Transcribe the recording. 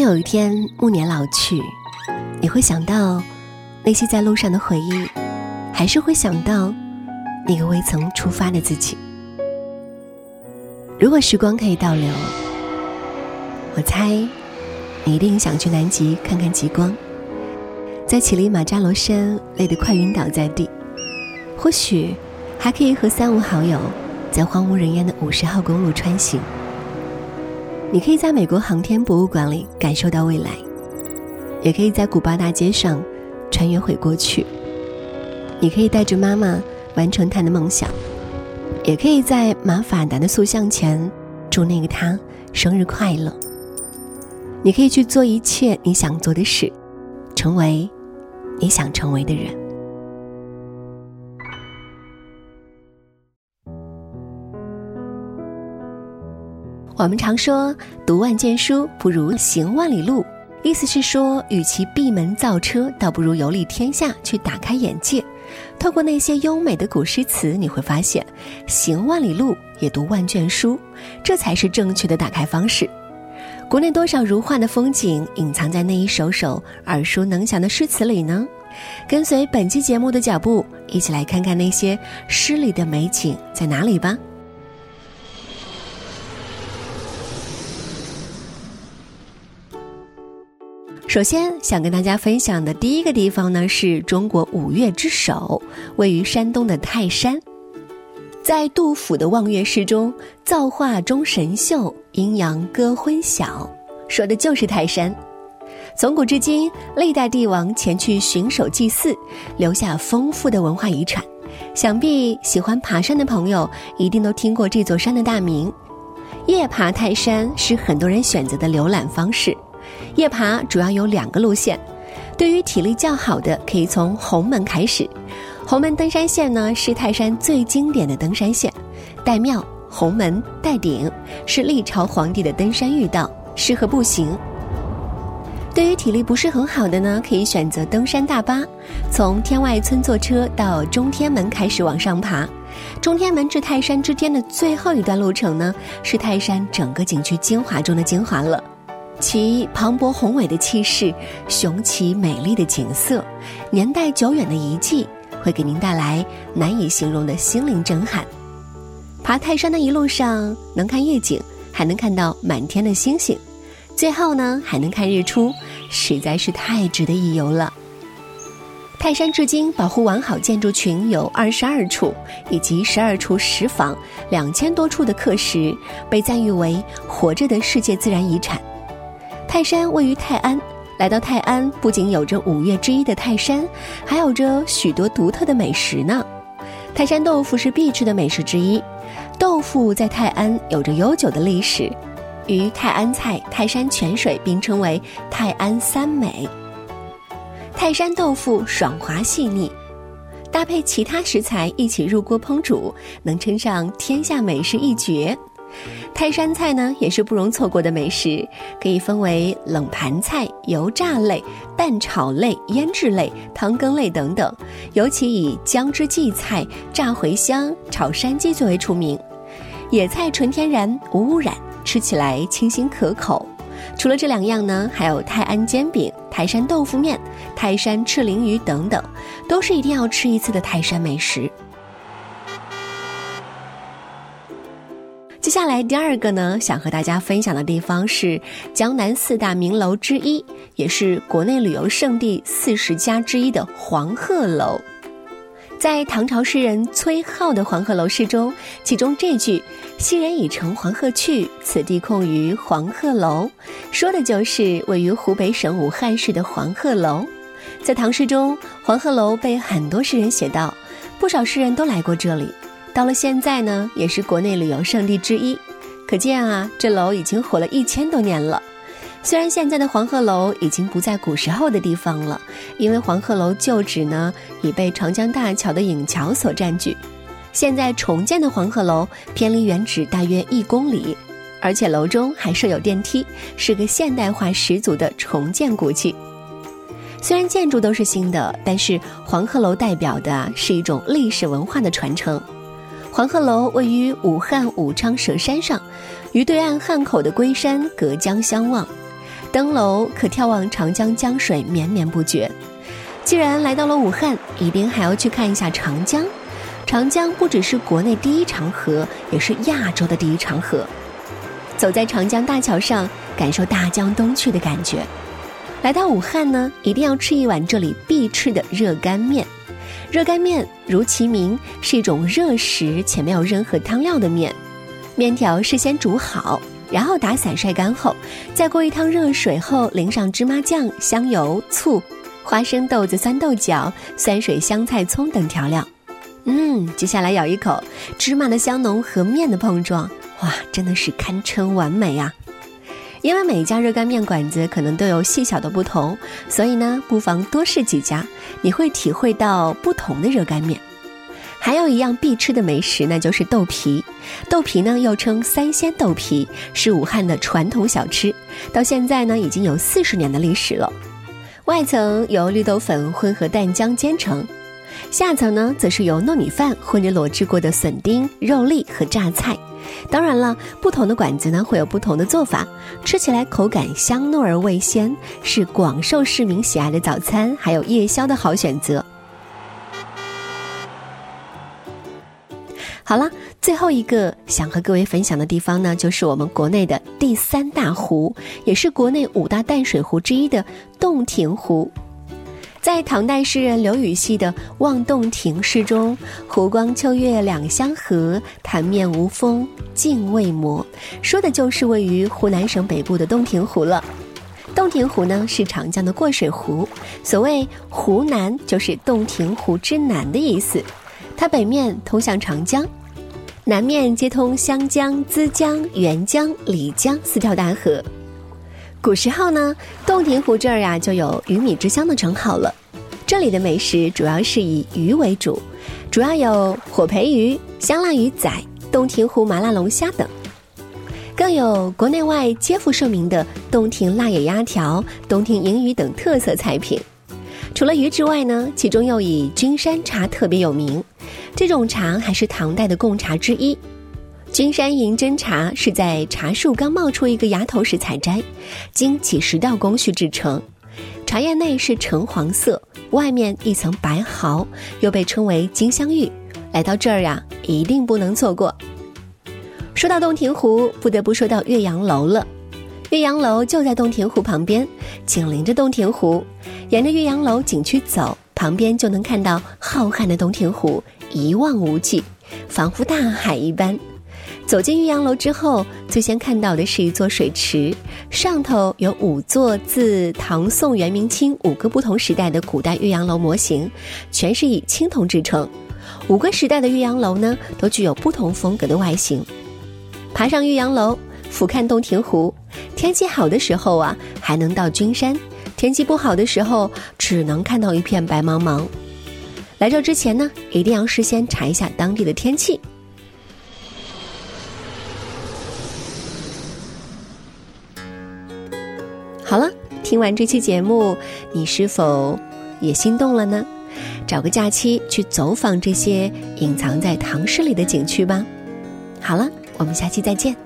有一天暮年老去，你会想到那些在路上的回忆，还是会想到那个未曾出发的自己？如果时光可以倒流，我猜你一定想去南极看看极光，在乞力马扎罗山累得快晕倒在地，或许还可以和三五好友在荒无人烟的五十号公路穿行。你可以在美国航天博物馆里感受到未来，也可以在古巴大街上穿越回过去。你可以带着妈妈完成她的梦想，也可以在马法达的塑像前祝那个他生日快乐。你可以去做一切你想做的事，成为你想成为的人。我们常说“读万卷书不如行万里路”，意思是说，与其闭门造车，倒不如游历天下，去打开眼界。透过那些优美的古诗词，你会发现，行万里路也读万卷书，这才是正确的打开方式。国内多少如画的风景隐藏在那一首首耳熟能详的诗词里呢？跟随本期节目的脚步，一起来看看那些诗里的美景在哪里吧。首先想跟大家分享的第一个地方呢，是中国五岳之首，位于山东的泰山。在杜甫的望岳诗中，“造化钟神秀，阴阳割昏晓”，说的就是泰山。从古至今，历代帝王前去巡守祭祀，留下丰富的文化遗产。想必喜欢爬山的朋友，一定都听过这座山的大名。夜爬泰山是很多人选择的浏览方式。夜爬主要有两个路线，对于体力较好的，可以从红门开始。红门登山线呢是泰山最经典的登山线，岱庙、红门、岱顶，是历朝皇帝的登山御道，适合步行。对于体力不是很好的呢，可以选择登山大巴，从天外村坐车到中天门开始往上爬。中天门至泰山之间的最后一段路程呢，是泰山整个景区精华中的精华了。其磅礴宏伟的气势、雄奇美丽的景色、年代久远的遗迹，会给您带来难以形容的心灵震撼。爬泰山的一路上，能看夜景，还能看到满天的星星，最后呢，还能看日出，实在是太值得一游了。泰山至今保护完好建筑群有二十二处，以及十二处石坊、两千多处的刻石，被赞誉为活着的世界自然遗产。泰山位于泰安，来到泰安不仅有着五岳之一的泰山，还有着许多独特的美食呢。泰山豆腐是必吃的美食之一，豆腐在泰安有着悠久的历史，与泰安菜、泰山泉水并称为泰安三美。泰山豆腐爽滑细腻，搭配其他食材一起入锅烹煮，能称上天下美食一绝。泰山菜呢，也是不容错过的美食，可以分为冷盘菜、油炸类、蛋炒类、腌制类、汤羹类等等。尤其以姜汁荠菜、炸茴香、炒山鸡最为出名。野菜纯天然无污染，吃起来清新可口。除了这两样呢，还有泰安煎饼、泰山豆腐面、泰山赤鳞鱼等等，都是一定要吃一次的泰山美食。接下来第二个呢，想和大家分享的地方是江南四大名楼之一，也是国内旅游胜地四十家之一的黄鹤楼。在唐朝诗人崔颢的《黄鹤楼》诗中，其中这句“昔人已乘黄鹤去，此地空余黄鹤楼”，说的就是位于湖北省武汉市的黄鹤楼。在唐诗中，黄鹤楼被很多诗人写到，不少诗人都来过这里。到了现在呢，也是国内旅游胜地之一，可见啊，这楼已经火了一千多年了。虽然现在的黄鹤楼已经不在古时候的地方了，因为黄鹤楼旧址呢已被长江大桥的引桥所占据。现在重建的黄鹤楼偏离原址大约一公里，而且楼中还设有电梯，是个现代化十足的重建古迹。虽然建筑都是新的，但是黄鹤楼代表的是一种历史文化的传承。黄鹤楼位于武汉武昌蛇山上，与对岸汉口的龟山隔江相望。登楼可眺望长江江水绵绵不绝。既然来到了武汉，一定还要去看一下长江。长江不只是国内第一长河，也是亚洲的第一长河。走在长江大桥上，感受大江东去的感觉。来到武汉呢，一定要吃一碗这里必吃的热干面。热干面如其名，是一种热食且没有任何汤料的面。面条事先煮好，然后打散晒干后，再过一汤热水后，淋上芝麻酱、香油、醋、花生豆子、酸豆角、酸水、香菜、葱等调料。嗯，接下来咬一口，芝麻的香浓和面的碰撞，哇，真的是堪称完美呀！因为每一家热干面馆子可能都有细小的不同，所以呢，不妨多试几家，你会体会到不同的热干面。还有一样必吃的美食，那就是豆皮。豆皮呢，又称三鲜豆皮，是武汉的传统小吃，到现在呢，已经有四十年的历史了。外层由绿豆粉混合蛋浆煎成。下层呢，则是由糯米饭混着裸制过的笋丁、肉粒和榨菜。当然了，不同的馆子呢会有不同的做法，吃起来口感香糯而味鲜，是广受市民喜爱的早餐，还有夜宵的好选择。好了，最后一个想和各位分享的地方呢，就是我们国内的第三大湖，也是国内五大淡水湖之一的洞庭湖。在唐代诗人刘禹锡的《望洞庭》诗中，“湖光秋月两相和，潭面无风镜未磨”，说的就是位于湖南省北部的洞庭湖了。洞庭湖呢是长江的过水湖，所谓“湖南”就是洞庭湖之南的意思。它北面通向长江，南面接通湘江、资江、沅江、漓江四条大河。古时候呢，洞庭湖这儿呀就有鱼米之乡的称号了。这里的美食主要是以鱼为主，主要有火培鱼、香辣鱼仔、洞庭湖麻辣龙虾等，更有国内外皆负盛名的洞庭辣野鸭条、洞庭银鱼等特色菜品。除了鱼之外呢，其中又以君山茶特别有名。这种茶还是唐代的贡茶之一。君山银针茶是在茶树刚冒出一个芽头时采摘，经几十道工序制成，茶叶内是橙黄色，外面一层白毫，又被称为金镶玉。来到这儿呀，一定不能错过。说到洞庭湖，不得不说到岳阳楼了。岳阳楼就在洞庭湖旁边，紧邻着洞庭湖，沿着岳阳楼景区走，旁边就能看到浩瀚的洞庭湖，一望无际，仿佛大海一般。走进岳阳楼之后，最先看到的是一座水池，上头有五座自唐宋元明清五个不同时代的古代岳阳楼模型，全是以青铜制成。五个时代的岳阳楼呢，都具有不同风格的外形。爬上岳阳楼，俯瞰洞庭湖，天气好的时候啊，还能到君山；天气不好的时候，只能看到一片白茫茫。来这之前呢，一定要事先查一下当地的天气。听完这期节目，你是否也心动了呢？找个假期去走访这些隐藏在唐诗里的景区吧。好了，我们下期再见。